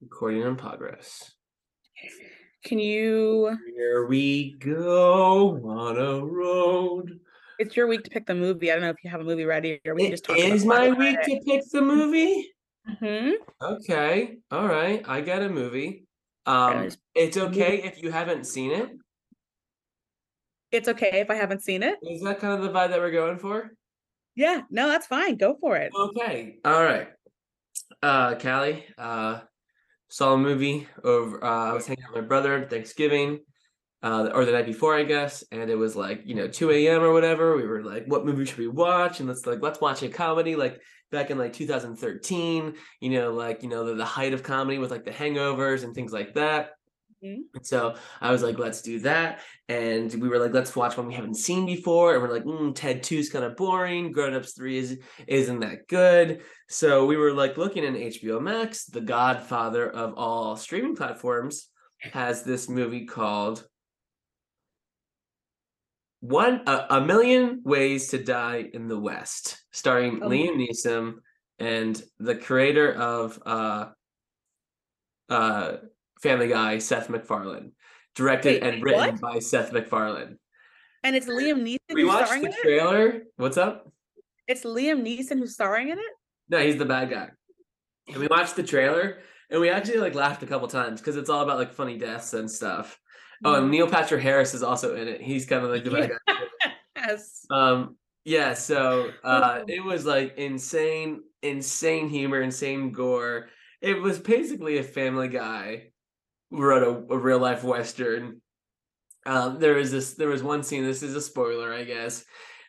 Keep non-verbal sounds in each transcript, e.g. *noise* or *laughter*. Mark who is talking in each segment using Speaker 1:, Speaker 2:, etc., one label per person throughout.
Speaker 1: Recording in progress.
Speaker 2: Can you?
Speaker 1: Here we go on a road.
Speaker 2: It's your week to pick the movie. I don't know if you have a movie ready or we
Speaker 1: It
Speaker 2: just talk.
Speaker 1: is my week to pick the movie.
Speaker 2: hmm
Speaker 1: Okay, all right. I got a movie. Um, it's okay if you haven't seen it.
Speaker 2: It's okay if I haven't seen it.
Speaker 1: Is that kind of the vibe that we're going for?
Speaker 2: Yeah, no, that's fine. Go for it.
Speaker 1: Okay, all right. Uh, Callie, uh, saw a movie over. Uh, I was hanging out with my brother Thanksgiving, uh, or the night before, I guess, and it was like you know two a.m. or whatever. We were like, "What movie should we watch?" And let's like let's watch a comedy like back in like 2013. You know, like you know the, the height of comedy with like The Hangovers and things like that.
Speaker 2: Mhm.
Speaker 1: And so I was like, let's do that. And we were like, let's watch one we haven't seen before. And we're like, mm, Ted 2 is kind of boring. Grown Ups 3 is, isn't that good. So we were like looking in HBO Max, the godfather of all streaming platforms, has this movie called One a, a Million Ways to Die in the West, starring
Speaker 2: Oh.
Speaker 1: Liam Neeson and the creator of uh uh Family Guy, Seth MacFarlane. Directed
Speaker 2: Wait,
Speaker 1: and written
Speaker 2: what?
Speaker 1: by Seth MacFarlane.
Speaker 2: And it's Liam Neeson
Speaker 1: We
Speaker 2: who's
Speaker 1: watched
Speaker 2: starring
Speaker 1: the
Speaker 2: in it.
Speaker 1: trailer. What's up?
Speaker 2: It's Liam Neeson who's starring in it.
Speaker 1: No, he's the bad guy. And we watched the trailer and we actually like laughed a couple times because it's all about like funny deaths and stuff. Oh, and Neil Patrick Harris is also in it. He's kind of like the bad guy. *laughs*
Speaker 2: Yes.
Speaker 1: Um, yeah, so uh it was like insane, insane humor, insane gore. It was basically a family guy wrote a, a real life western. Um, there was this there was one scene, this is a spoiler, I guess,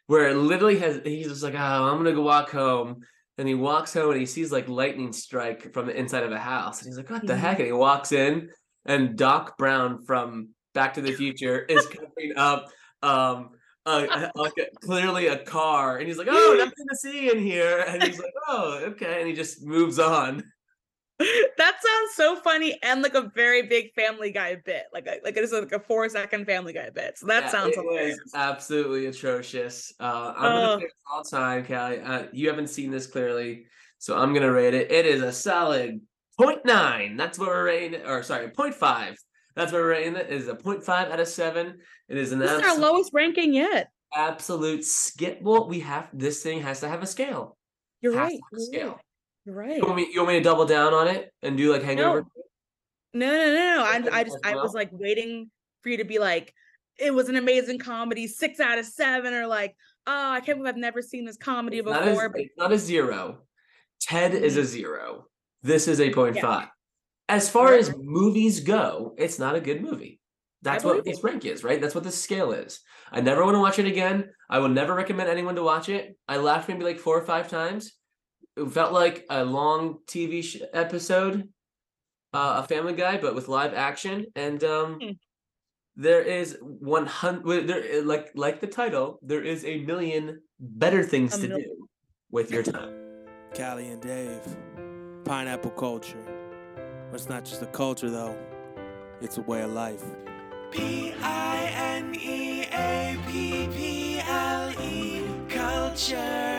Speaker 1: where it literally has he's just like, Oh, I'm gonna go walk home. And he walks home and he sees like lightning strike from the inside of a house. And he's like, What the
Speaker 2: Mhm.
Speaker 1: heck? And he walks in and Doc Brown from Back to the Future is covering up um uh, a, clearly a car, and he's like, "Oh, *laughs* nothing to see in here," and he's like, "Oh, okay," and he just moves on. *laughs*
Speaker 2: that sounds so funny and like a very big Family Guy bit, like a, like it's like a four second Family Guy bit. So that
Speaker 1: Yeah,
Speaker 2: sounds
Speaker 1: absolutely atrocious. Uh, I'm gonna all time, Callie. Uh, you haven't seen this clearly, so I'm gonna rate it. It is a solid 0.9. That's what we're rating it, or sorry, 0.5. That's what we're rating it. It is a 0.5 out of seven. It is an
Speaker 2: This is our lowest ranking yet.
Speaker 1: absolute skip. Well, we have this thing has to have a scale.
Speaker 2: You're
Speaker 1: Has to
Speaker 2: right.
Speaker 1: have a
Speaker 2: You're
Speaker 1: scale.
Speaker 2: right. Right.
Speaker 1: You want me? You want me to double down on it and do like Hangover?
Speaker 2: No, no, no, no. I, I just, I was like waiting for you to be like, it was an amazing comedy, six out of seven, or like, oh, I can't believe I've never seen this comedy
Speaker 1: It's not, a,
Speaker 2: before. But
Speaker 1: it's not a zero. Ted is mm-hmm. a zero. This is a point
Speaker 2: Yeah.
Speaker 1: five. As far as movies go, it's not a good movie. That's what this rank is, right? That's what the scale is. I never want to watch it again. I will never recommend anyone to watch it. I laughed maybe like four or five times. It felt like a long TV sh- episode, uh, a Family Guy, but with live action. And um,
Speaker 2: Hmm.
Speaker 1: there is one hundred. There, like like the title, there is a million better things
Speaker 2: A
Speaker 1: to
Speaker 2: mil-
Speaker 1: do with your time.
Speaker 3: Callie and Dave, pineapple culture. But it's not just a culture though, it's a way of life. P I N E A P P L E culture,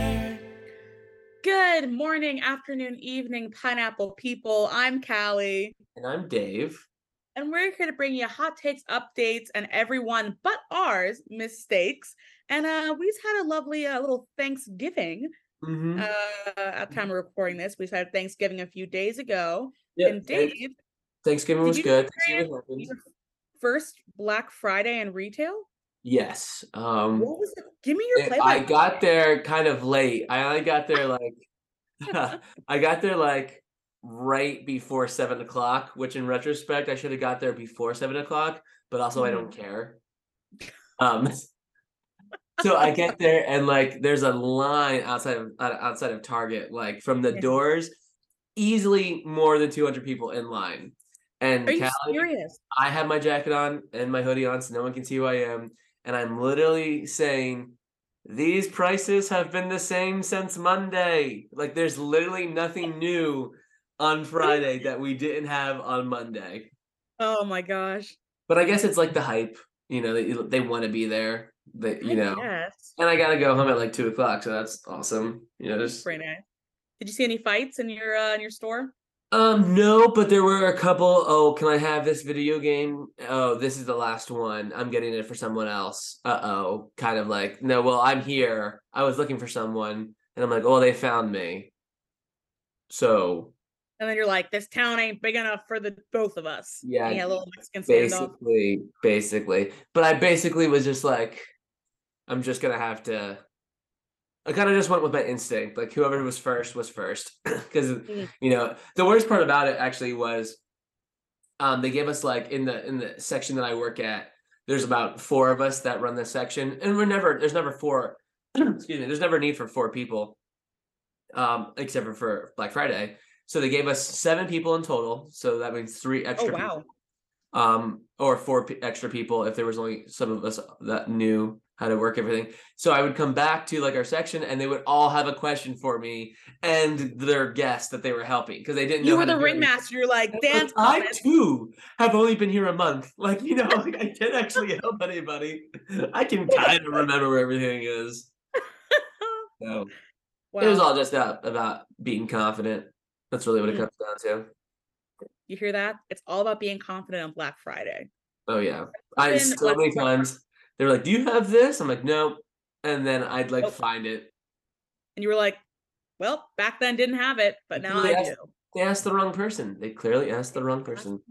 Speaker 2: Good morning, afternoon, evening, pineapple people. I'm Callie,
Speaker 1: And I'm Dave.
Speaker 2: and we're here to bring you hot takes, updates, and everyone but ours mistakes. And uh, we just had a lovely uh, little Thanksgiving
Speaker 1: Mm-hmm.
Speaker 2: uh, at the time of recording this. We had Thanksgiving a few days ago.
Speaker 1: Yep,
Speaker 2: and Dave,
Speaker 1: Thanksgiving was good. Thanksgiving
Speaker 2: first Black Friday in retail?
Speaker 1: Yes. Um,
Speaker 2: What was it? Give me your play.
Speaker 1: I got there kind of late. I only got there *laughs* like *laughs* I got there like right before seven o'clock, which in retrospect I should have got there before seven o'clock, but also I don't care. Um *laughs* so I get there and like there's a line outside of outside of Target, like from the doors, easily more than 200 people in line. And
Speaker 2: Are you
Speaker 1: Callie,
Speaker 2: serious?
Speaker 1: I have my jacket on and my hoodie on, so no one can see who I am. And I'm literally saying, these prices have been the same since Monday. Like, there's literally nothing *laughs* new on Friday that we didn't have on Monday.
Speaker 2: Oh my gosh.
Speaker 1: But I guess it's like the hype. You know, they they want to be there. That you know,
Speaker 2: Yes.
Speaker 1: and I gotta go home at like two o'clock, so that's awesome. You know, just
Speaker 2: Very nice. Did you see any fights in your uh, in your store?
Speaker 1: Um, no, but there were a couple. Oh, can I have this video game? Oh, this is the last one. I'm getting it for someone else. Uh oh. Kind of like, no, well, I'm here. I was looking for someone, and I'm like, oh, they found me. So
Speaker 2: And then you're like, this town ain't big enough for the both of us.
Speaker 1: Yeah,
Speaker 2: And you had a little Mexican standoff.
Speaker 1: basically, basically, but I basically was just like, I'm just gonna have to. I kind of just went with my instinct. Like whoever was first was first, *clears throat* because
Speaker 2: Mm.
Speaker 1: you know the worst part about it actually was, um, they gave us like in the in the section that I work at. There's about four of us that run this section, and we're never there's never four. *clears throat* excuse me. There's never a need for four people, um, except for for Black Friday. So they gave us seven people in total. So that means three extra.
Speaker 2: wow.
Speaker 1: people um or four p- extra people if there was only some of us that knew how to work everything so i would come back to like our section and they would all have a question for me and their guest that they were helping because they didn't know
Speaker 2: You were the ringmaster. You're like, dance.
Speaker 1: i
Speaker 2: puppet."
Speaker 1: too have only been here a month *laughs* like you know like i can't actually help anybody i can kind of remember where everything is *laughs* so
Speaker 2: wow.
Speaker 1: it was all just about about being confident that's really what it comes down to
Speaker 2: You hear that? It's all about being confident on Black Friday.
Speaker 1: Oh yeah. I so
Speaker 2: Black
Speaker 1: many times they were like, "Do you have this?" I'm like, "No," And then I'd like
Speaker 2: Nope.
Speaker 1: find it.
Speaker 2: And you were like, well, back then didn't have it, but now I
Speaker 1: asked-
Speaker 2: do.
Speaker 1: They asked the wrong person. They clearly asked the wrong person.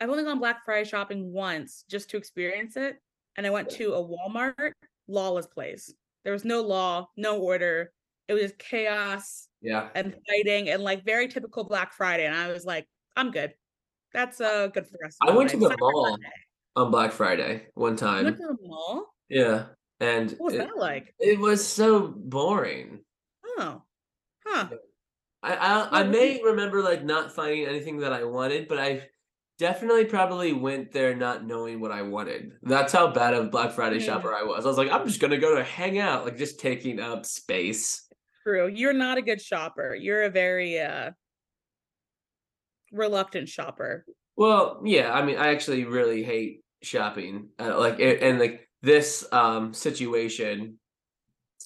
Speaker 2: I've only gone Black Friday shopping once just to experience it. And I went to a Walmart, lawless place. There was no law, no order. It was chaos
Speaker 1: Yeah.
Speaker 2: and fighting and like very typical Black Friday. And I was like, I'm good. That's uh good for us.
Speaker 1: I went to the
Speaker 2: Cyber
Speaker 1: mall
Speaker 2: Monday.
Speaker 1: on Black Friday one
Speaker 2: You
Speaker 1: time.
Speaker 2: went to the mall?
Speaker 1: Yeah. And
Speaker 2: What was
Speaker 1: it,
Speaker 2: that like?
Speaker 1: it was so boring.
Speaker 2: Oh. Huh.
Speaker 1: I I, I
Speaker 2: What was
Speaker 1: may remember like not finding anything that I wanted, but I definitely probably went there not knowing what I wanted. That's how bad of a Black Friday
Speaker 2: Mm.
Speaker 1: shopper I was. I was like, I'm just gonna go to hang out, like just taking up space.
Speaker 2: True. You're not a good shopper. You're a very uh reluctant shopper.
Speaker 1: Well, yeah, I mean, I actually really hate shopping. Uh, like, and like this um situation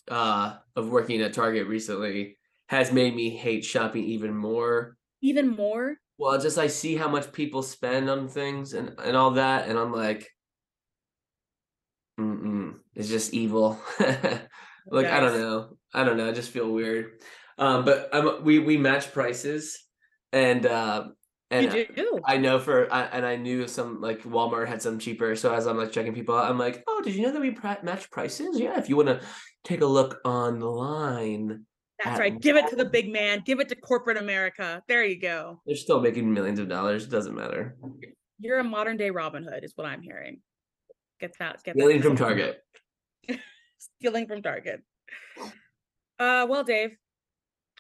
Speaker 1: uh of working at Target recently has made me hate shopping even more.
Speaker 2: Even more.
Speaker 1: Well, just I see how much people spend on things and and all that, and I'm like, mm it's just evil. *laughs* like I don't know, I don't know, I just feel weird. Um, but um, we we match prices, and uh, and
Speaker 2: you do.
Speaker 1: I know for I, and I knew some like Walmart had some cheaper. So as I'm like checking people out, I'm like, oh, did you know that we pri- match prices? Yeah, if you want to take a look online,
Speaker 2: That's
Speaker 1: at
Speaker 2: right. Give it to the big man. Give it to corporate America. There you go.
Speaker 1: they're still making millions of dollars. It doesn't matter.
Speaker 2: You're a modern day Robin Hood, is what I'm hearing. Get that. Get
Speaker 1: Million
Speaker 2: that
Speaker 1: from Target. *laughs*
Speaker 2: stealing from Target. Uh, well, Dave,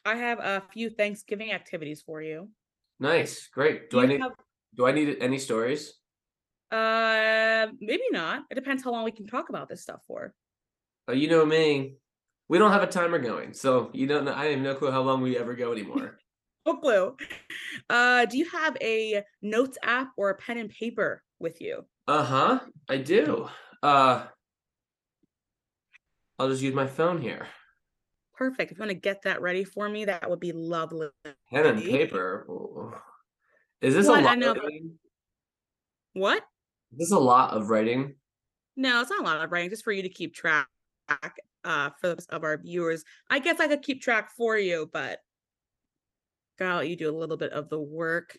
Speaker 2: I have a few Thanksgiving activities for you.
Speaker 1: Nice, great. Do I need
Speaker 2: have-
Speaker 1: do I need any stories?
Speaker 2: uh, maybe not. It depends how long we can talk about this stuff for.
Speaker 1: Oh, you know me. We don't have a timer going, so you don't know. I have no clue how long we ever go anymore. *laughs*
Speaker 2: No clue. *laughs* Uh, do you have a notes app or a pen and paper with you?
Speaker 1: uh huh. I do. Uh, I'll just use my phone here.
Speaker 2: Perfect. If you want to get that ready for me, that would be lovely.
Speaker 1: Pen and paper. Is this
Speaker 2: What?
Speaker 1: a lot?
Speaker 2: know,
Speaker 1: of writing?
Speaker 2: What?
Speaker 1: Is this a lot of writing?
Speaker 2: No, it's not a lot of writing, just for you to keep track uh for the of our viewers. I guess I could keep track for you, but gotta let you do a little bit of the work.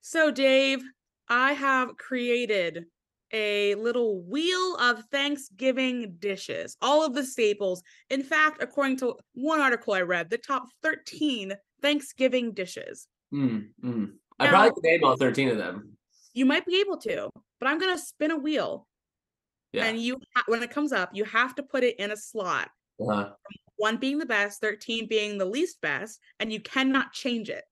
Speaker 2: So, Dave, I have created a little wheel of Thanksgiving dishes, all of the staples. In fact, according to one article I read, the top 13 Thanksgiving dishes.
Speaker 1: Mm, mm. I probably
Speaker 2: Now-
Speaker 1: could name all 13 of them.
Speaker 2: You might be able to, but I'm going to spin a wheel.
Speaker 1: Yeah.
Speaker 2: And you, ha- when it comes up, you have to put it in a slot.
Speaker 1: uh-huh.
Speaker 2: one being the best, 13 being the least best, and you cannot change it.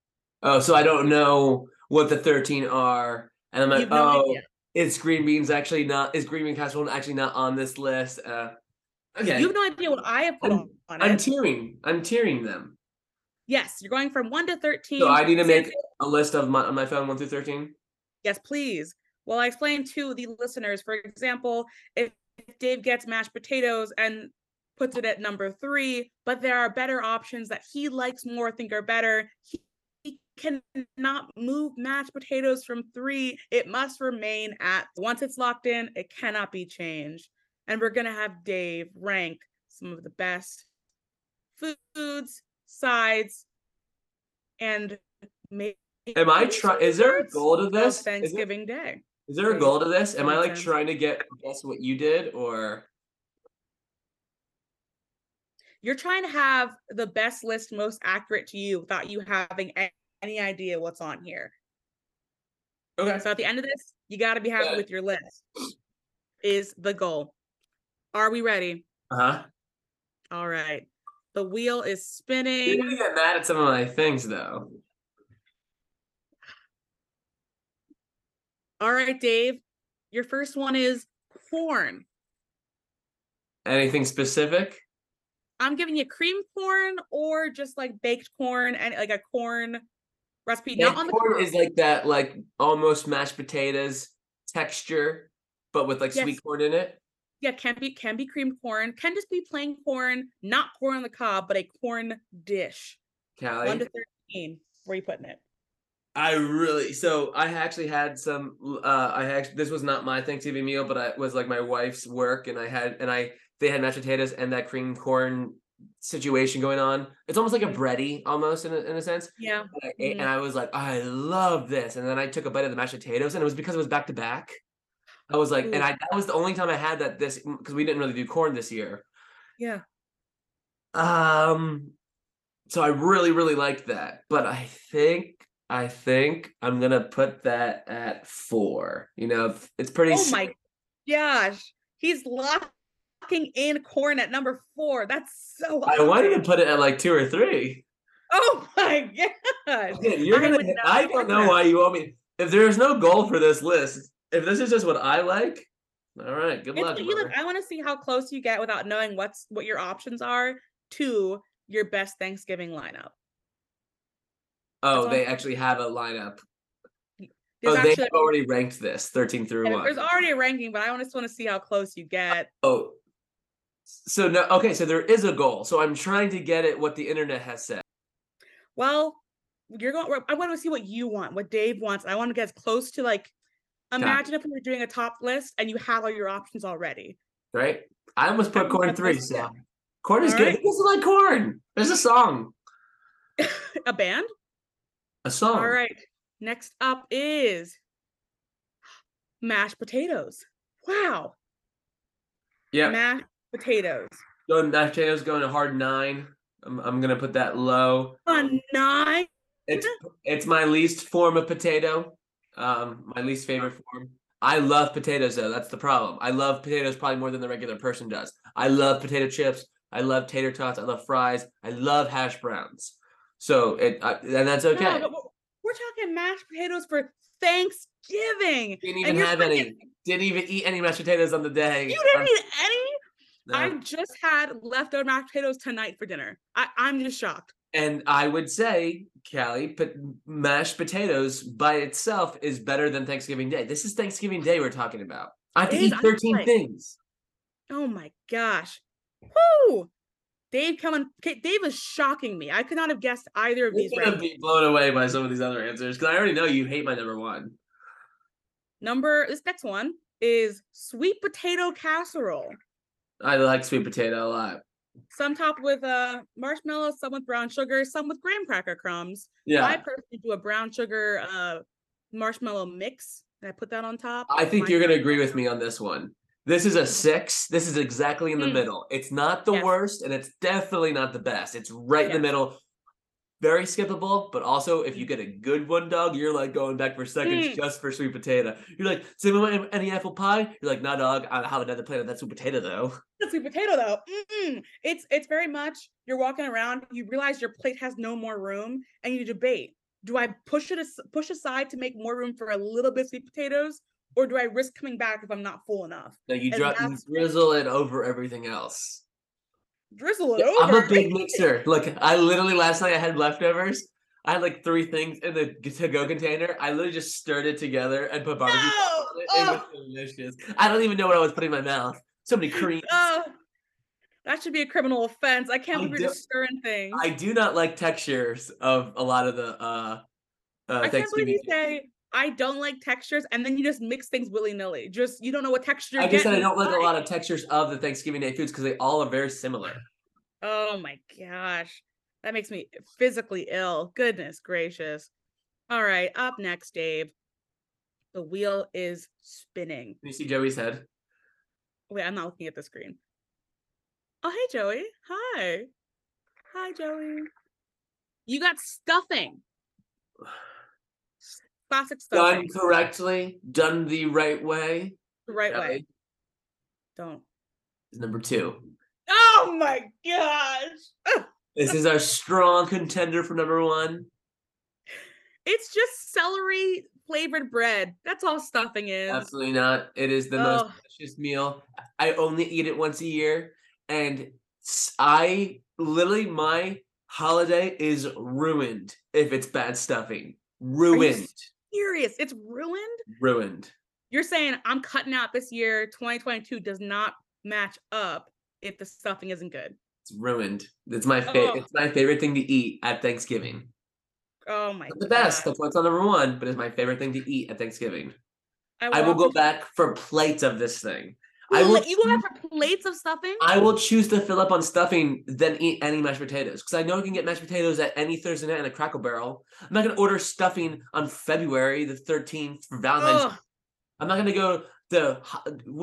Speaker 1: Oh, so I don't know what the 13 are. And I'm like, oh. Is green beans actually not, is green bean casserole actually not on this list? Uh, okay.
Speaker 2: You have no idea what I have put
Speaker 1: I'm-
Speaker 2: on,
Speaker 1: I'm
Speaker 2: it.
Speaker 1: tiering. I'm tiering them.
Speaker 2: yes, you're going from one to thirteen.
Speaker 1: So I need to make a list of my on my phone one through 13.
Speaker 2: Yes, please. Well, I explained to the listeners, for example, if Dave gets mashed potatoes and puts it at number three, but there are better options that he likes more, think are better, he cannot move mashed potatoes from three. It must remain at once it's locked in, it cannot be changed. And we're gonna have Dave rank some of the best foods, sides, and make
Speaker 1: Am I trying? Is there a goal to this? Is, it,
Speaker 2: Thanksgiving Day.
Speaker 1: is there a goal to this? Am I like trying to get guess what you did or?
Speaker 2: You're trying to have the best list most accurate to you without you having any idea what's on here.
Speaker 1: Okay.
Speaker 2: So at the end of this, you got to be happy with your list. Is the goal. Are we ready?
Speaker 1: Uh huh.
Speaker 2: All right. The wheel is
Speaker 1: You're
Speaker 2: spinning.
Speaker 1: gonna get mad at some of my things though.
Speaker 2: All right, Dave. Your first one is corn.
Speaker 1: Anything specific?
Speaker 2: I'm giving you cream corn or just like baked corn and like a corn recipe. Not on the
Speaker 1: corn is like that, like almost mashed potatoes texture, but with like
Speaker 2: Yes.
Speaker 1: sweet corn in it.
Speaker 2: yeah, can be can be creamed corn, can just be plain corn, not corn on the cob, but a corn dish.
Speaker 1: Callie, One
Speaker 2: to thirteen. Where you putting it?
Speaker 1: I really so I actually had some. Uh, I actually this was not my Thanksgiving meal, but I it was like my wife's work, and I had and I they had mashed potatoes and that cream corn situation going on. It's almost like a bready, almost in a, in a sense.
Speaker 2: Yeah.
Speaker 1: And I, ate,
Speaker 2: Mhm.
Speaker 1: and I was like, I love this. And then I took a bite of the mashed potatoes, and it was because it was back to back. I was like, and I that was the only time I had that this because we didn't really do corn this year.
Speaker 2: Yeah.
Speaker 1: Um, so I really really liked that, but I think I think I'm gonna put that at four. You know, it's pretty.
Speaker 2: Oh my gosh. He's in corn at number four. That's so
Speaker 1: I wanted to put it at like two or three.
Speaker 2: Oh my god.
Speaker 1: Man, You're
Speaker 2: I
Speaker 1: gonna. I don't know
Speaker 2: that.
Speaker 1: why you want me. If there's no goal for this list, if this is just what I like, all right. Good
Speaker 2: It's
Speaker 1: luck.
Speaker 2: you like. I want to see how close you get without knowing what's what your options are to your best Thanksgiving lineup.
Speaker 1: Oh,
Speaker 2: all.
Speaker 1: they actually have a lineup.
Speaker 2: There's
Speaker 1: oh, they've already ranked this 13 through one.
Speaker 2: there's already a ranking, but I just want to see how close you get.
Speaker 1: Oh, so no. Okay, so there is a goal. So I'm trying to get it what the internet has said.
Speaker 2: Well, you're going. I want to see what you want, what Dave wants. I want to get as close to like. Imagine if we were doing a top list and you have all your options already.
Speaker 1: Right? I almost put corn three. So corn is
Speaker 2: All
Speaker 1: good.
Speaker 2: right.
Speaker 1: This is like corn. There's a song. *laughs*
Speaker 2: a band.
Speaker 1: A song.
Speaker 2: All right. Next up is mashed potatoes. Wow,
Speaker 1: Yeah.
Speaker 2: mashed potatoes.
Speaker 1: Going mashed potatoes going a hard nine. I'm, I'm gonna put that low.
Speaker 2: A nine.
Speaker 1: It's it's my least form of potato. Um, my least favorite form. I love potatoes though. That's the problem. I love potatoes probably more than the regular person does. I love potato chips. I love tater tots. I love fries. I love hash browns. So it I, and that's okay.
Speaker 2: but we're- talking mashed potatoes for Thanksgiving.
Speaker 1: Didn't even have any. Didn't even eat any mashed potatoes on the day.
Speaker 2: You didn't eat I just had leftover mashed potatoes tonight for dinner. I, I'm just shocked.
Speaker 1: And I would say, Callie, but mashed potatoes by itself is better than Thanksgiving Day. This is Thanksgiving Day we're talking about. I to eat 13
Speaker 2: like-
Speaker 1: things.
Speaker 2: Oh my gosh. Whoo! Dave coming. Dave is shocking me. I could not have guessed either of
Speaker 1: You're
Speaker 2: these.
Speaker 1: gonna
Speaker 2: rankings.
Speaker 1: be blown away by some of these other answers because I already know you hate my number one.
Speaker 2: Number this next one is sweet potato casserole.
Speaker 1: I like sweet potato a lot.
Speaker 2: Some topped with uh marshmallows, some with brown sugar, some with graham cracker crumbs.
Speaker 1: Yeah.
Speaker 2: I personally do a brown sugar uh marshmallow mix, and I put that on top.
Speaker 1: I think you're gonna agree with me on this one. This is a six. This is exactly in the
Speaker 2: Mm.
Speaker 1: middle. It's not the
Speaker 2: Yes.
Speaker 1: worst, and it's definitely not the best. It's right in the middle. Very skippable, but also if you get a good one, dog, you're like going back for seconds
Speaker 2: Mm.
Speaker 1: just for sweet potato. You're like, same with any apple pie. You're like, nah, dog. I have another plate of that sweet potato though. *laughs*
Speaker 2: The sweet potato though. Mm-mm. It's it's very much you're walking around, you realize your plate has no more room, and you debate. do I push it as, push aside to make more room for a little bit of sweet potatoes, or do I risk coming back if I'm not full enough?
Speaker 1: No, you you drizzle it over everything else.
Speaker 2: Drizzle it
Speaker 1: Yeah,
Speaker 2: over.
Speaker 1: I'm a big mixer. Look, I literally last night I had leftovers. I had like three things in the to-go container. I literally just stirred it together and put barbecue sauce
Speaker 2: No!
Speaker 1: on it. It was delicious. I don't even know what I was putting in my mouth. So many creams.
Speaker 2: Oh, that should be a criminal offense. I can't
Speaker 1: I
Speaker 2: believe you're just stirring things.
Speaker 1: I do not like textures of a lot of the uh uh
Speaker 2: I can't believe you say I don't like textures and then you just mix things willy nilly. Just you don't know what texture.
Speaker 1: I just said I don't like a lot of textures of the Thanksgiving Day foods because they all are very similar.
Speaker 2: Oh my gosh, that makes me physically ill. Goodness gracious. All right, up next, Dave. The wheel is spinning.
Speaker 1: Can you see Joey's head?
Speaker 2: Wait, I'm not looking at the screen. Oh, hey, Joey. Hi. Hi, Joey. You got stuffing. *sighs* *laughs* Classic
Speaker 1: Done
Speaker 2: stuffing.
Speaker 1: correctly, done the right way.
Speaker 2: The right way. Don't.
Speaker 1: number two.
Speaker 2: Oh my gosh.
Speaker 1: This is our strong contender for number one.
Speaker 2: It's just celery flavored bread. That's all stuffing is.
Speaker 1: Absolutely not. It is the most delicious meal. I only eat it once a year, and I literally my holiday is ruined if it's bad stuffing. Ruined,
Speaker 2: Serious. It's ruined.
Speaker 1: ruined.
Speaker 2: You're saying I'm cutting out this year. 2022 does not match up if the stuffing isn't good.
Speaker 1: It's ruined. It's my favorite.
Speaker 2: Ugh.
Speaker 1: It's my favorite thing to eat at Thanksgiving.
Speaker 2: Oh my
Speaker 1: Not the best.
Speaker 2: God.
Speaker 1: That's why it's on number one. But it's my favorite thing to eat at Thanksgiving. I will go back for plates of this thing. I
Speaker 2: You
Speaker 1: will.
Speaker 2: You go for plates of stuffing?
Speaker 1: I will choose to fill up on stuffing than eat any mashed potatoes because I know I can get mashed potatoes at any Thursday night in a Cracker Barrel. I'm not gonna order stuffing on February the 13th for Valentine's.
Speaker 2: Ugh.
Speaker 1: I'm not gonna go the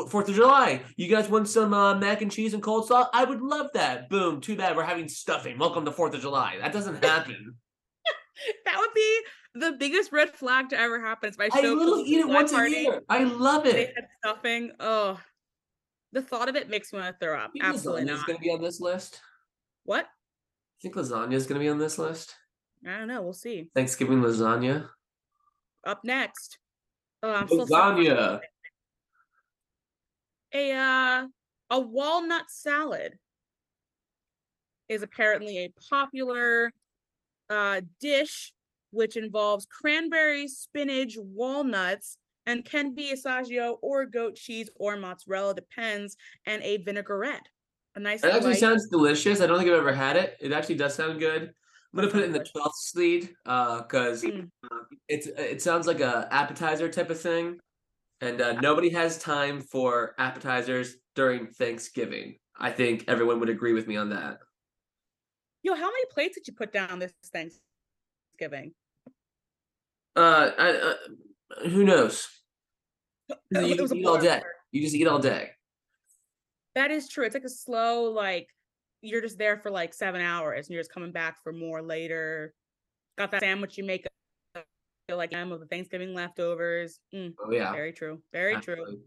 Speaker 1: Fourth of July. You guys want some uh, mac and cheese and coleslaw? I would love that. Boom. Too bad we're having stuffing. Welcome to Fourth of July. That doesn't *laughs* happen.
Speaker 2: That would be the biggest red flag to ever happen. If I
Speaker 1: I
Speaker 2: show
Speaker 1: literally eat it once a year. I love it.
Speaker 2: They had stuffing. Oh, the thought of it makes me want to throw up.
Speaker 1: Think
Speaker 2: Absolutely
Speaker 1: lasagna's
Speaker 2: not.
Speaker 1: gonna be on this list.
Speaker 2: What?
Speaker 1: I think lasagna is gonna be on this list.
Speaker 2: I don't know. We'll see.
Speaker 1: Thanksgiving lasagna.
Speaker 2: Up next. Oh, I'm still stuck on
Speaker 1: Lasagna.
Speaker 2: a uh a walnut salad is apparently a popular uh dish which involves cranberries, spinach, walnuts, and can be asiago or goat cheese or mozzarella, depends, and a vinaigrette. A nice
Speaker 1: It actually
Speaker 2: light-
Speaker 1: sounds delicious. I don't think I've ever had it. It actually does sound good. I'm gonna put it in the twelfth sleed because
Speaker 2: Mm.
Speaker 1: it's it sounds like a appetizer type of thing, and uh, nobody has time for appetizers during Thanksgiving. I think everyone would agree with me on that.
Speaker 2: Yo, how many plates did you put down this Thanksgiving?
Speaker 1: Uh, I, uh who knows? You
Speaker 2: just
Speaker 1: eat all day. You just eat all day.
Speaker 2: That is true. It's like a slow, like you're just there for like seven hours and you're just coming back for more later. Got that sandwich you make uh, like M of the Thanksgiving leftovers. Mm,
Speaker 1: Oh yeah,
Speaker 2: very true. Very true.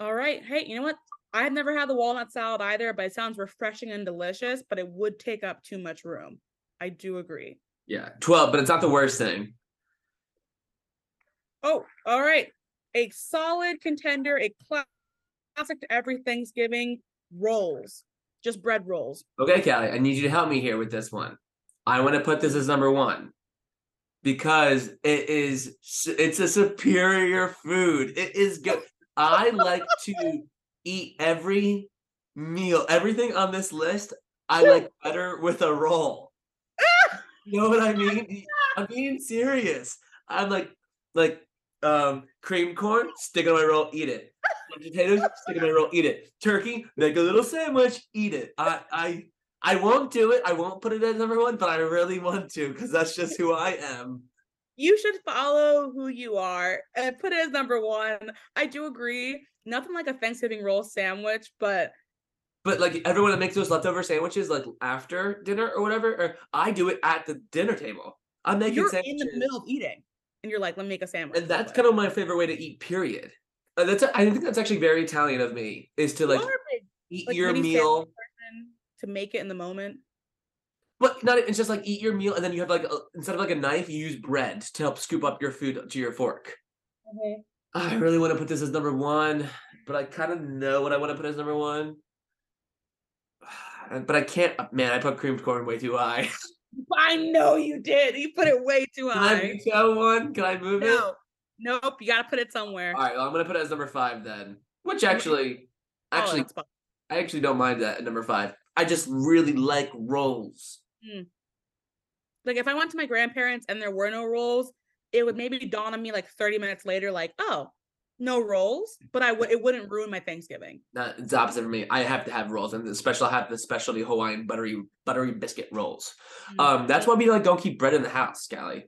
Speaker 2: All right. Hey, you know what? I've never had the walnut salad either, but it sounds refreshing and delicious, but it would take up too much room. I do agree.
Speaker 1: Yeah, twelve, but it's not the worst thing.
Speaker 2: Oh, all right. A solid contender, a classic to every Thanksgiving rolls. Just bread rolls.
Speaker 1: Okay, Callie, I need you to help me here with this one. I want to put this as number one because it is it's a superior food. It is good. I like to eat every meal, everything on this list. I like better with a roll. *laughs* You know what I mean? I'm being serious. I'm like like um cream corn, stick it on my roll, eat it. Potatoes, stick it on my roll, eat it. Turkey, make a little sandwich, eat it. I I I won't do it. I won't put it as number one, but I really want to because that's just who I am.
Speaker 2: You should follow who you are and put it as number one. I do agree. Nothing like a Thanksgiving roll sandwich, but
Speaker 1: But like everyone that makes those leftover sandwiches like after dinner or whatever, or I do it at the dinner table. I'm making
Speaker 2: you're
Speaker 1: sandwiches.
Speaker 2: in the middle of eating and you're like, let me make a sandwich.
Speaker 1: and that's kind of my favorite way to eat. Period. Uh, that's I think that's actually very Italian of me is to like eat
Speaker 2: like
Speaker 1: your meal.
Speaker 2: to make it in the moment.
Speaker 1: But not it's just like eat your meal and then you have like a, instead of like a knife, you use bread to help scoop up your food to your fork.
Speaker 2: Mm-hmm.
Speaker 1: I really want to put this as number one, but I kind of know what I want to put as number one. *sighs* But I can't. Man, I put creamed corn way too high. *laughs*
Speaker 2: I know you did. You put it way too
Speaker 1: Can I
Speaker 2: high.
Speaker 1: veto one? Can I move it?
Speaker 2: No, nope. You gotta put it somewhere.
Speaker 1: All right, well, I'm gonna put it as number five then. Which actually,
Speaker 2: Oh,
Speaker 1: actually. I actually don't mind that at number five. I just really like rolls. Hmm.
Speaker 2: like if I went to my grandparents and there were no rolls, it would maybe dawn on me like 30 minutes later, like, oh, no rolls, but I would it wouldn't ruin my Thanksgiving.
Speaker 1: Not it's opposite for me. I have to have rolls, and the special I have the specialty Hawaiian buttery buttery biscuit rolls.
Speaker 2: Mm.
Speaker 1: Um, that's why we like don't keep bread in the house, Scally.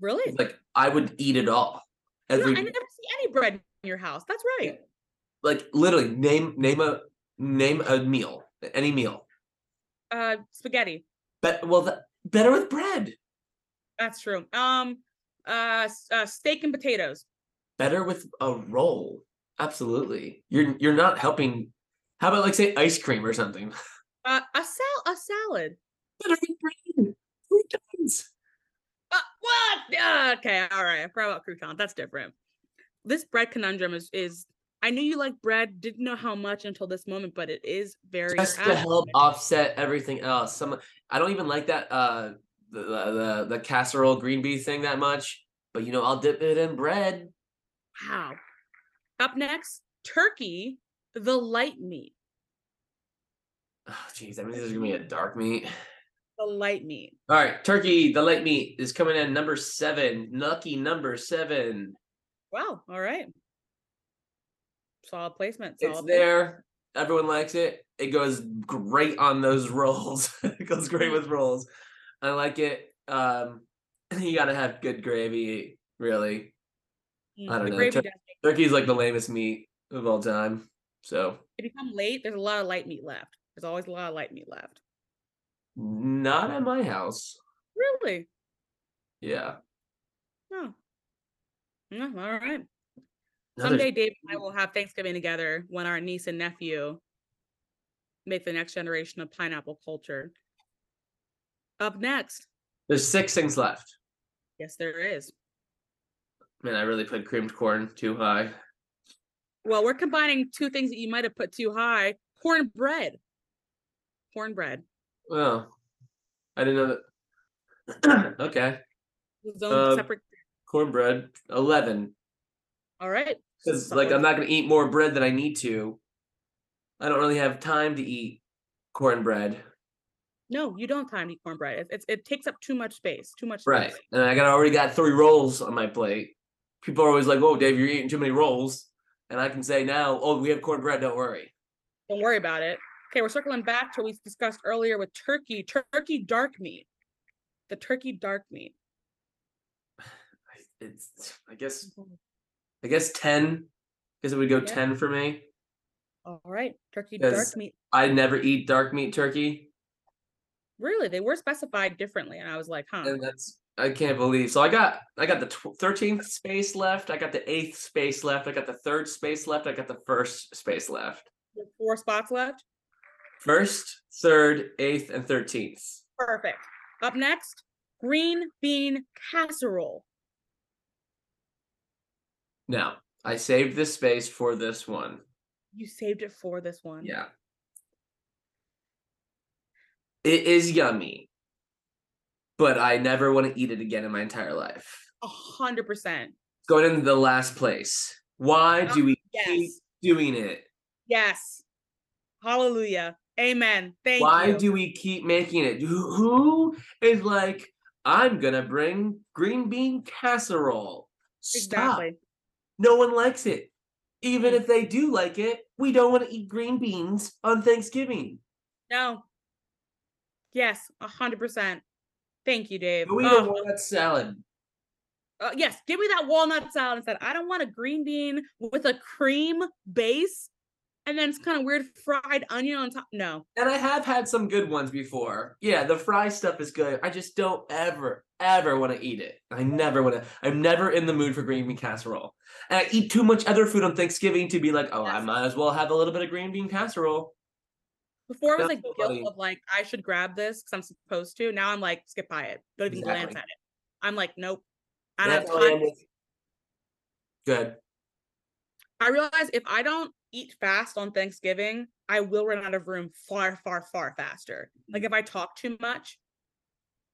Speaker 2: Really?
Speaker 1: Like I would eat it all. Every
Speaker 2: I never see any bread in your house. That's right.
Speaker 1: like literally name name a name a meal, any meal.
Speaker 2: Uh spaghetti.
Speaker 1: But well, the, better with bread.
Speaker 2: That's true. Um uh, uh steak and potatoes.
Speaker 1: Better with a roll. Absolutely. You're you're not helping. How about like say ice cream or something? *laughs*
Speaker 2: Uh a sal a salad.
Speaker 1: Better with bread. Croutons.
Speaker 2: Uh, what? Uh, okay, all right. I forgot about croutons. That's different. This bread conundrum is is I knew you like bread, didn't know how much until this moment, but it is very
Speaker 1: Just to
Speaker 2: sad.
Speaker 1: help offset everything else. Some I don't even like that uh the the the, the casserole green bean thing that much. But you know, I'll dip it in bread.
Speaker 2: Wow. Up next, turkey, the light meat.
Speaker 1: Oh, jeez, that means there's gonna be a dark meat.
Speaker 2: The light meat.
Speaker 1: All right, turkey, the light meat is coming in number seven. Lucky number seven.
Speaker 2: Wow. All right. Solid placement. Solid
Speaker 1: It's
Speaker 2: placement.
Speaker 1: there. Everyone likes it. It goes great on those *laughs* rolls. it goes great with rolls. I like it. Um, *laughs* you gotta have good gravy, really.
Speaker 2: Mm,
Speaker 1: I don't know, tur-
Speaker 2: does
Speaker 1: Turkey is like the lamest meat of all time. So
Speaker 2: If you come late, there's a lot of light meat left. There's always a lot of light meat left.
Speaker 1: not at my house.
Speaker 2: Really?
Speaker 1: Yeah.
Speaker 2: Oh. Yeah, all right.
Speaker 1: No,
Speaker 2: Someday Dave and I will have Thanksgiving together when our niece and nephew make the next generation of pineapple culture. Up next,
Speaker 1: There's six things left.
Speaker 2: yes, there is.
Speaker 1: Man, I really put creamed corn too high.
Speaker 2: Well, we're combining two things that you might have put too high cornbread. Cornbread.
Speaker 1: Well, I didn't know that. *clears throat* okay. Um,
Speaker 2: separate.
Speaker 1: Cornbread, 11.
Speaker 2: All right.
Speaker 1: Because like I'm not gonna eat more bread than I need to. I don't really have time to eat cornbread.
Speaker 2: No, you don't have time to eat cornbread. It, it's it takes up too much space. Too much
Speaker 1: Right. And I got already got three rolls on my plate. People are always like, "Oh, Dave, you're eating too many rolls." And I can say now, "Oh, we have cornbread. Don't worry."
Speaker 2: Don't worry about it. Okay, we're circling back to what we discussed earlier with turkey, turkey dark meat. The turkey dark meat. *sighs*
Speaker 1: It's. I guess. I guess ten. Because it would go
Speaker 2: Yeah.
Speaker 1: ten for me.
Speaker 2: All right, turkey dark meat.
Speaker 1: I never eat dark meat turkey,
Speaker 2: Really, they were specified differently, and I was like, huh.
Speaker 1: and that's. I can't believe. So I got. I got the thirteenth space left. I got the eighth space left. I got the third space left. I got the first space left.
Speaker 2: Four spots left.
Speaker 1: First, third, eighth, and thirteenth.
Speaker 2: Perfect. Up next, green bean casserole.
Speaker 1: Now, I saved this space for this one.
Speaker 2: You saved it for this one.
Speaker 1: Yeah. It is yummy, but I never want to eat it again in my entire life.
Speaker 2: A hundred percent.
Speaker 1: Going into the last place. Why do we keep doing it?
Speaker 2: Yes. Hallelujah. Amen. Thank
Speaker 1: Why
Speaker 2: you.
Speaker 1: do we keep making it? Who is like, I'm gonna bring green bean casserole? Stop.
Speaker 2: exactly.
Speaker 1: No one likes it. Even if they do like it, we don't want to eat green beans on Thanksgiving.
Speaker 2: No. Yes, a hundred percent. Thank you, Dave.
Speaker 1: Go eat
Speaker 2: Oh,
Speaker 1: a walnut salad.
Speaker 2: uh, yes, give me that walnut salad instead. I don't want a green bean with a cream base and then it's kind of weird fried onion on top. No.
Speaker 1: And I have had some good ones before. Yeah, the fry stuff is good. I just don't ever, ever want to eat it. I never want to. I'm never in the mood for green bean casserole. And I eat too much other food on Thanksgiving to be like, oh, I might as well have a little bit of green bean casserole.
Speaker 2: Before it was like
Speaker 1: so
Speaker 2: guilt of like I should grab this because I'm supposed to. Now I'm like skip by it. Don't even glance at it. I'm like nope. I don't have
Speaker 1: That's I
Speaker 2: time.
Speaker 1: with- Good.
Speaker 2: I realize if I don't eat fast on Thanksgiving, I will run out of room far, far, far faster. Like if I talk too much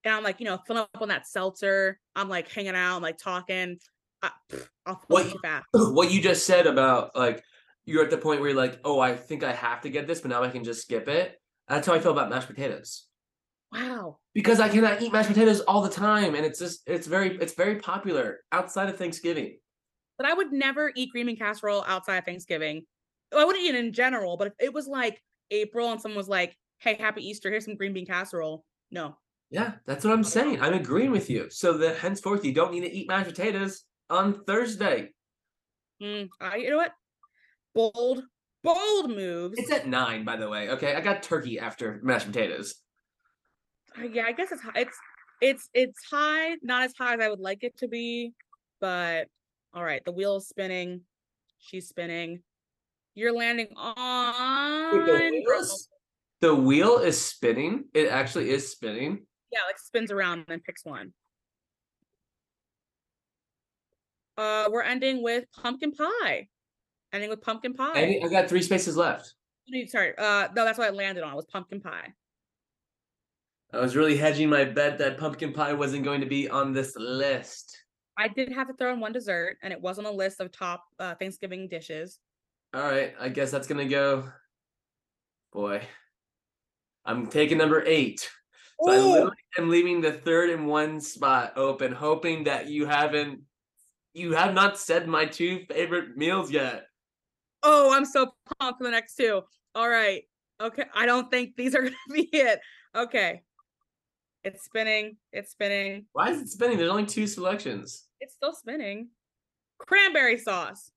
Speaker 2: and I'm like, you know, filling up on that seltzer, I'm like hanging out, I'm like talking, I, pff, I'll
Speaker 1: What
Speaker 2: fast. *clears throat*
Speaker 1: what you just said about like you're at the point where you're like, oh, I think I have to get this, but now I can just skip it. That's how I feel about mashed potatoes.
Speaker 2: Wow.
Speaker 1: Because I cannot eat mashed potatoes all the time, and it's just it's very it's very popular outside of Thanksgiving.
Speaker 2: But I would never eat green bean casserole outside of Thanksgiving. I wouldn't eat it in general, but if it was like April and someone was like, hey, happy Easter, here's some green bean casserole. No.
Speaker 1: Yeah, that's what I'm saying. I'm agreeing with you. So that henceforth, you don't need to eat mashed potatoes on Thursday.
Speaker 2: Mm, I, you know what? Bold, bold moves.
Speaker 1: It's at nine, by the way. Okay, I got turkey after mashed potatoes.
Speaker 2: Uh, yeah, I guess it's high. It's it's it's high, not as high as I would like it to be, but all right. The wheel is spinning. She's spinning. You're landing on.
Speaker 1: Wait, the, wheel is, the wheel is spinning. It actually is spinning.
Speaker 2: Yeah, like spins around and picks one. Uh, we're ending with pumpkin pie. Ending with pumpkin pie.
Speaker 1: I, I got three spaces left.
Speaker 2: Sorry. Uh, no, that's what I landed on. Was pumpkin pie.
Speaker 1: I was really hedging my bet that pumpkin pie wasn't going to be on this list.
Speaker 2: I did have to throw in one dessert, and it was on a list of top uh, Thanksgiving dishes.
Speaker 1: All right, I guess that's gonna go. Boy, I'm taking number eight. So I literally am leaving the third and one spot open, hoping that you haven't, you have not said my two favorite meals yet.
Speaker 2: Oh, I'm so pumped for the next two. All right. Okay. I don't think these are *laughs* gonna be it. Okay. It's spinning. It's spinning.
Speaker 1: Why is it spinning? There's only two selections.
Speaker 2: It's still spinning. Cranberry sauce.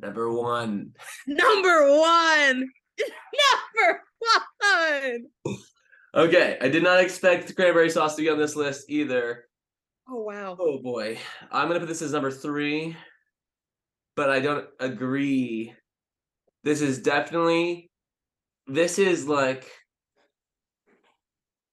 Speaker 1: Number one. *laughs*
Speaker 2: Number one. *laughs* Number one.
Speaker 1: Okay, I did not expect cranberry sauce to be on this list either.
Speaker 2: Oh wow.
Speaker 1: Oh boy, I'm gonna put this as number three, but I don't agree. This is definitely, this is like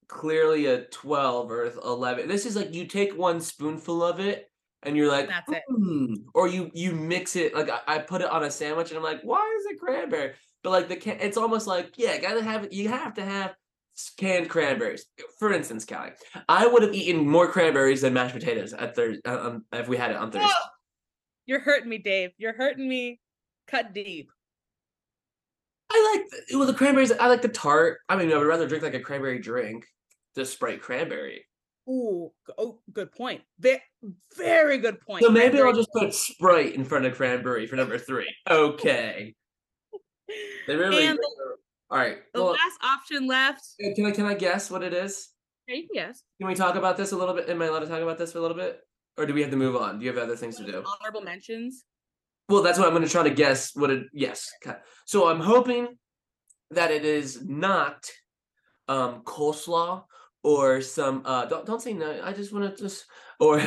Speaker 1: clearly a 12 or 11. This is like you take one spoonful of it and you're like,
Speaker 2: That's it.
Speaker 1: "Hmm," or you you mix it like I, I put it on a sandwich and I'm like, why is it cranberry? But like the can, it's almost like yeah, gotta have. You have to have canned cranberries. For instance, Callie, I would have eaten more cranberries than mashed potatoes at Thursday um, if we had it on Thursday.
Speaker 2: You're hurting me, Dave. You're hurting me. Cut deep.
Speaker 1: I like the, well the cranberries. I like the tart. I mean, I would rather drink like a cranberry drink, just Sprite cranberry.
Speaker 2: Ooh. Oh, good point. Very, very good point.
Speaker 1: So maybe I'll just put Sprite in front of cranberry for number three. Okay, *laughs* they really.
Speaker 2: And
Speaker 1: all right.
Speaker 2: the
Speaker 1: Well,
Speaker 2: last option left.
Speaker 1: can I can I guess what it is?
Speaker 2: Okay, yes.
Speaker 1: Can we talk about this a little bit? Am I allowed to talk about this for a little bit, or do we have to move on? Do you have other things to do?
Speaker 2: Honorable mentions.
Speaker 1: Well, that's what I'm going to try to guess. What it? Yes. So I'm hoping that it is not um coleslaw or some. uh Don't don't say no. I just want to just *laughs* or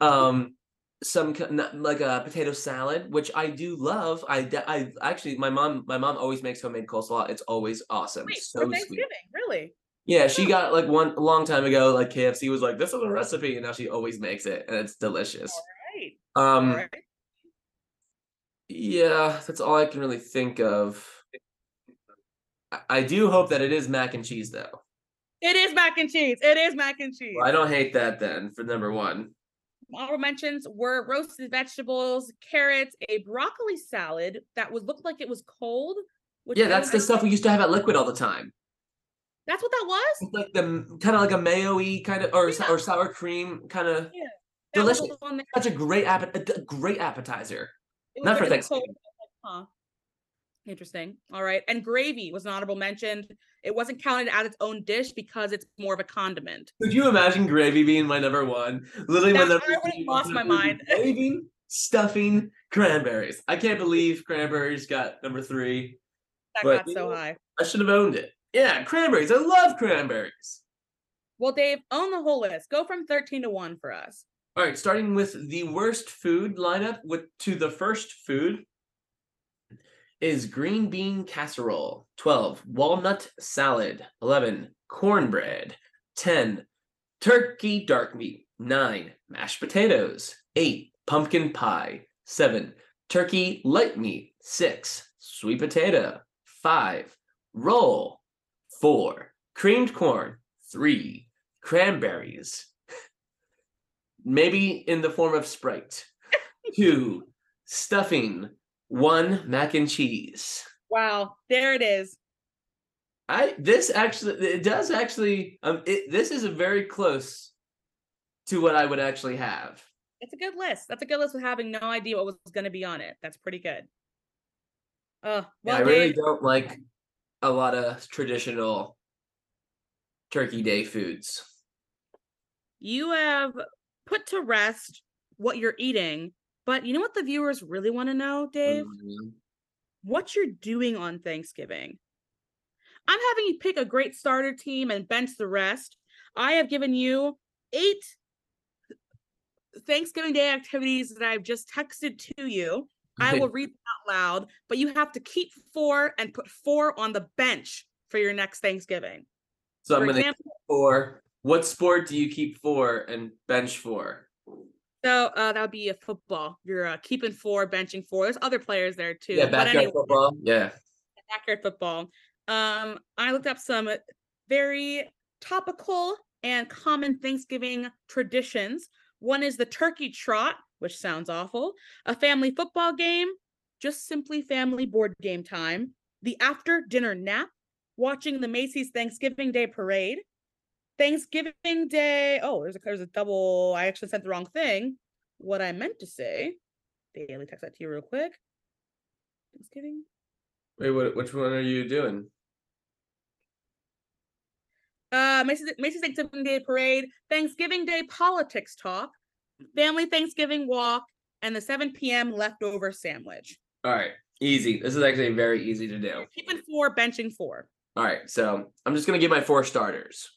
Speaker 1: um some like a potato salad, which I do love. I I actually my mom my mom always makes homemade coleslaw. It's always awesome.
Speaker 2: Wait,
Speaker 1: so
Speaker 2: for
Speaker 1: sweet.
Speaker 2: Thanksgiving, really?
Speaker 1: Yeah, she got like one a long time ago. Like KFC was like, "This is a recipe," and now she always makes it, and it's delicious.
Speaker 2: Right.
Speaker 1: Um,
Speaker 2: All right.
Speaker 1: yeah, that's all I can really think of. I, I do hope that it is mac and cheese, though.
Speaker 2: It is mac and cheese. It is mac and cheese.
Speaker 1: Well, I don't hate that then for number one.
Speaker 2: Honorable mentions were roasted vegetables, carrots, a broccoli salad that would look like it was cold. Which
Speaker 1: Yeah, that's the stuff we used to have at Liquid all the time.
Speaker 2: That's what that was.
Speaker 1: It's like the kind of like a mayo-y kind of or,
Speaker 2: Yeah.
Speaker 1: or sour cream kind of
Speaker 2: That
Speaker 1: delicious. Such a great a, great appetizer. Not for
Speaker 2: like cold-
Speaker 1: Thanksgiving.
Speaker 2: Huh. Interesting. All right. And gravy was an honorable mention. It wasn't counted as its own dish because it's more of a condiment.
Speaker 1: Could you imagine gravy being my number one? Literally, my number
Speaker 2: I would've
Speaker 1: three
Speaker 2: lost my mind.
Speaker 1: Gravy, stuffing, cranberries. I can't believe cranberries got number three.
Speaker 2: That
Speaker 1: But,
Speaker 2: got
Speaker 1: you
Speaker 2: so
Speaker 1: know,
Speaker 2: high.
Speaker 1: I should have owned it. Yeah, cranberries. I love cranberries.
Speaker 2: Well, Dave, own the whole list. Go from 13 to 1 for us.
Speaker 1: All right, starting with the worst food lineup with to the first food. is green bean casserole. 12. Walnut salad. 11. Cornbread. 10. Turkey dark meat. 9. Mashed potatoes. 8. Pumpkin pie. 7. Turkey light meat. 6. Sweet potato. 5. Roll. 4. Creamed corn. 3. Cranberries. Maybe in the form of Sprite. *laughs* 2. Stuffing. 1. Mac and cheese.
Speaker 2: Wow, there it is.
Speaker 1: I this actually it does actually um it, this is very close to what I would actually have.
Speaker 2: It's a good list. That's a good list with having no idea what was going to be on it. That's pretty good.
Speaker 1: Yeah,
Speaker 2: well,
Speaker 1: I really
Speaker 2: Dave,
Speaker 1: don't like a lot of traditional Turkey Day foods.
Speaker 2: you have put to rest what you're eating, but you know what the viewers really want to know, Dave?
Speaker 1: Mhm.
Speaker 2: What you're doing on Thanksgiving. I'm having you pick a great starter team and bench the rest. I have given you eight Thanksgiving Day activities that I've just texted to you. I will read out loud, but you have to keep four and put four on the bench for your next Thanksgiving.
Speaker 1: So I'm
Speaker 2: For
Speaker 1: gonna
Speaker 2: example,
Speaker 1: for what sport do you keep four and bench four?
Speaker 2: so uh, that would be a football. You're uh, keeping four, benching four. There's other players there too.
Speaker 1: Yeah, backyard
Speaker 2: anyway,
Speaker 1: football. Yeah.
Speaker 2: backyard football. Um, I looked up some very topical and common Thanksgiving traditions. One is the turkey trot, which sounds awful, a family football game, just simply family board game time, the after dinner nap, watching the Macy's Thanksgiving Day parade, Thanksgiving Day. Oh, there's a there's a double. I actually sent the wrong thing. What I meant to say, daily text that to you real quick. Thanksgiving
Speaker 1: Wait, what which one are you doing?
Speaker 2: uh Macy's, Macy's Thanksgiving Day Parade, Thanksgiving Day Politics Talk, Family Thanksgiving Walk, and the 7 p.m. leftover sandwich.
Speaker 1: All right. Easy. This is actually very easy to do.
Speaker 2: Keeping four, benching four.
Speaker 1: All right, so I'm just gonna give my four starters.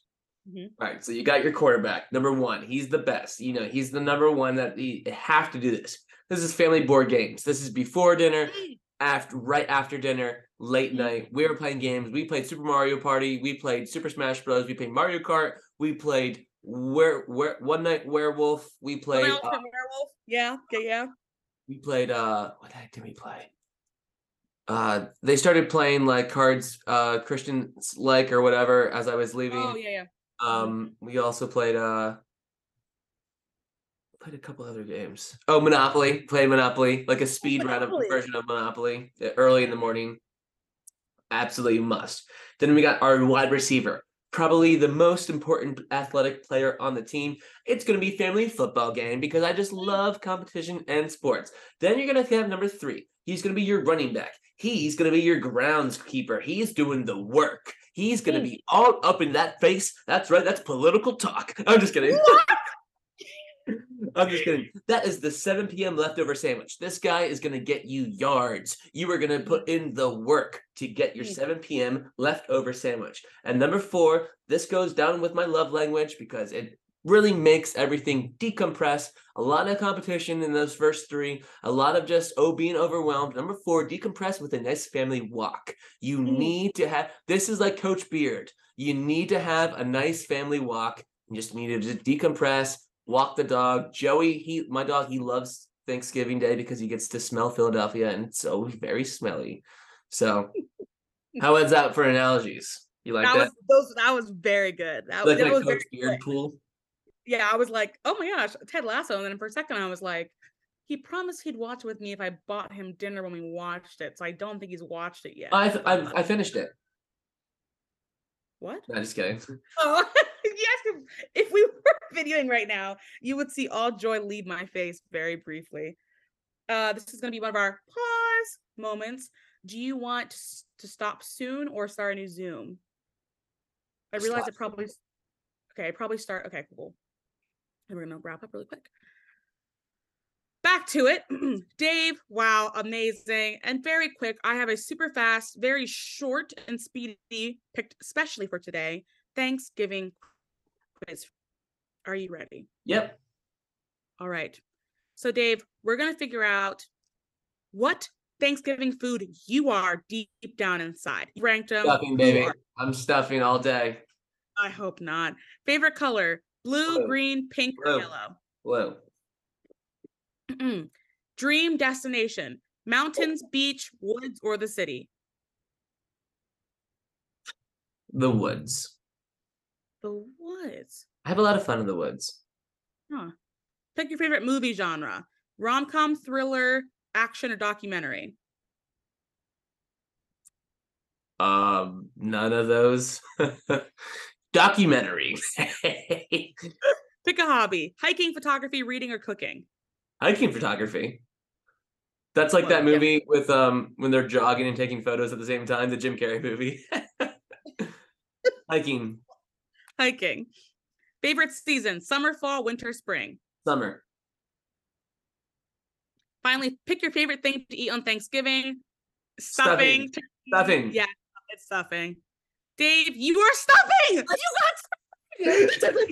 Speaker 2: Mhm.
Speaker 1: All right, so you got your quarterback, number one. He's the best. You know, he's the number one that you have to do this. This is family board games. This is before dinner, after right after dinner, late night. We were playing games. We played Super Mario Party. We played Super Smash Bros. We played Mario Kart. We played where where one night werewolf. We played
Speaker 2: Werewolf
Speaker 1: uh,
Speaker 2: Werewolf. Yeah, yeah, yeah.
Speaker 1: we played uh what the heck did we play? Uh they started playing like cards uh Christian's like or whatever as I was leaving.
Speaker 2: Oh, yeah, yeah.
Speaker 1: Um, we also played uh played a couple other games. Oh, Monopoly. Played Monopoly, like a speed *laughs* round of version of Monopoly uh, early in the morning. Absolutely must. Then we got our wide receiver, probably the most important athletic player on the team. It's going to be family football game because I just love competition and sports. Then you're going to have number three. He's going to be your running back. He's going to be your groundskeeper. He's doing the work. He's going to be all up in that face. That's right. That's political talk. I'm just kidding. *laughs* I'm just kidding. That is the 7 p.m. leftover sandwich. This guy is going to get you yards. You are going to put in the work to get your
Speaker 2: Mm.
Speaker 1: 7 p.m. leftover sandwich. And number four, this goes down with my love language because it really makes everything decompress. A lot of competition in those first three, a lot of just, oh, being overwhelmed. Number four, decompress with a nice family walk. You need to have this is like Coach Beard. You need to have a nice family walk. You just need to just decompress, walk the dog. Joey, he my dog, he loves Thanksgiving Day because he gets to smell Philadelphia and it's so very smelly. So *laughs* how was that for analogies? You like
Speaker 2: that,
Speaker 1: that?
Speaker 2: was those. That was very good. That,
Speaker 1: like my
Speaker 2: was very
Speaker 1: Coach Beard pool.
Speaker 2: Yeah, I was like, oh my gosh, Ted Lasso. And then for a second, I was like, he promised he'd watch with me if I bought him dinner when we watched it. So I don't think he's watched it yet.
Speaker 1: I I, I finished it.
Speaker 2: what?
Speaker 1: No, just kidding.
Speaker 2: Oh, *laughs* yes. *laughs* If, if we *laughs* were videoing right now, you would see all joy leave my face very briefly. Uh, this is going to be one of our pause moments. Do you want to stop soon or start a new Zoom? I realize it probably. Okay, probably start. Okay, cool. And we're gonna wrap up really quick. Back to it. *clears throat* Dave, wow, amazing. And very quick. I have a super fast, very short and speedy picked especially for today. Thanksgiving quiz. Are you ready?
Speaker 1: Yep.
Speaker 2: All right. So, Dave, we're going to figure out what Thanksgiving food you are deep down inside? You ranked them.
Speaker 1: Stuffing, baby. I'm stuffing all day.
Speaker 2: I hope not. Favorite color: blue,
Speaker 1: Blue.
Speaker 2: green, pink, or yellow.
Speaker 1: Blue. *clears throat*
Speaker 2: Dream destination: mountains, oh. beach, woods, or the city.
Speaker 1: The woods.
Speaker 2: The woods.
Speaker 1: I have a lot of fun in the woods.
Speaker 2: Pick your favorite movie genre: rom com, thriller, action, or documentary.
Speaker 1: Um, none of those. *laughs* Documentary. *laughs*
Speaker 2: Pick a hobby: hiking, photography, reading, or cooking.
Speaker 1: Hiking photography. That's like
Speaker 2: Well,
Speaker 1: that
Speaker 2: yeah.
Speaker 1: movie with um when they're jogging and taking photos at the same time, the Jim Carrey movie. *laughs* Hiking.
Speaker 2: Hiking. Favorite season: summer, fall, winter, spring.
Speaker 1: Summer.
Speaker 2: Finally, pick your favorite thing to eat on Thanksgiving.
Speaker 1: Stuffing.
Speaker 2: Stuffing.
Speaker 1: Stuffing.
Speaker 2: Yeah, it's stuffing. Dave, you are stuffing. *laughs* You got stuffing.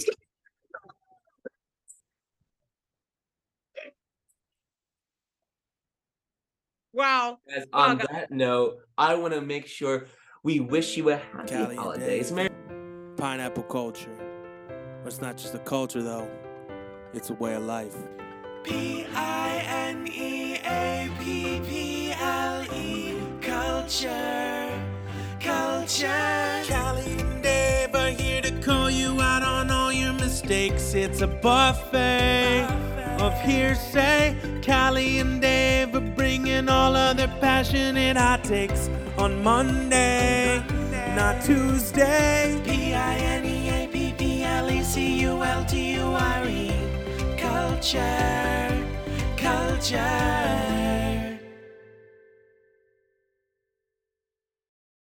Speaker 2: wow.
Speaker 1: Guys,
Speaker 2: Oh,
Speaker 1: on
Speaker 2: God.
Speaker 1: that note, I want to make sure we wish you a happy
Speaker 3: Callie
Speaker 1: holidays.
Speaker 3: Dave.
Speaker 1: Merry
Speaker 3: Pineapple culture. But It's not just a culture, though, it's a way of life. P I N E A P P L E culture. Culture. Callie and Dave are here to call you out on all your mistakes. It's a buffet of hearsay. Callie and Dave are bringing all of their passionate hot takes on Monday, not Tuesday. P I N E A P P L E C U L T U R E. Culture, culture.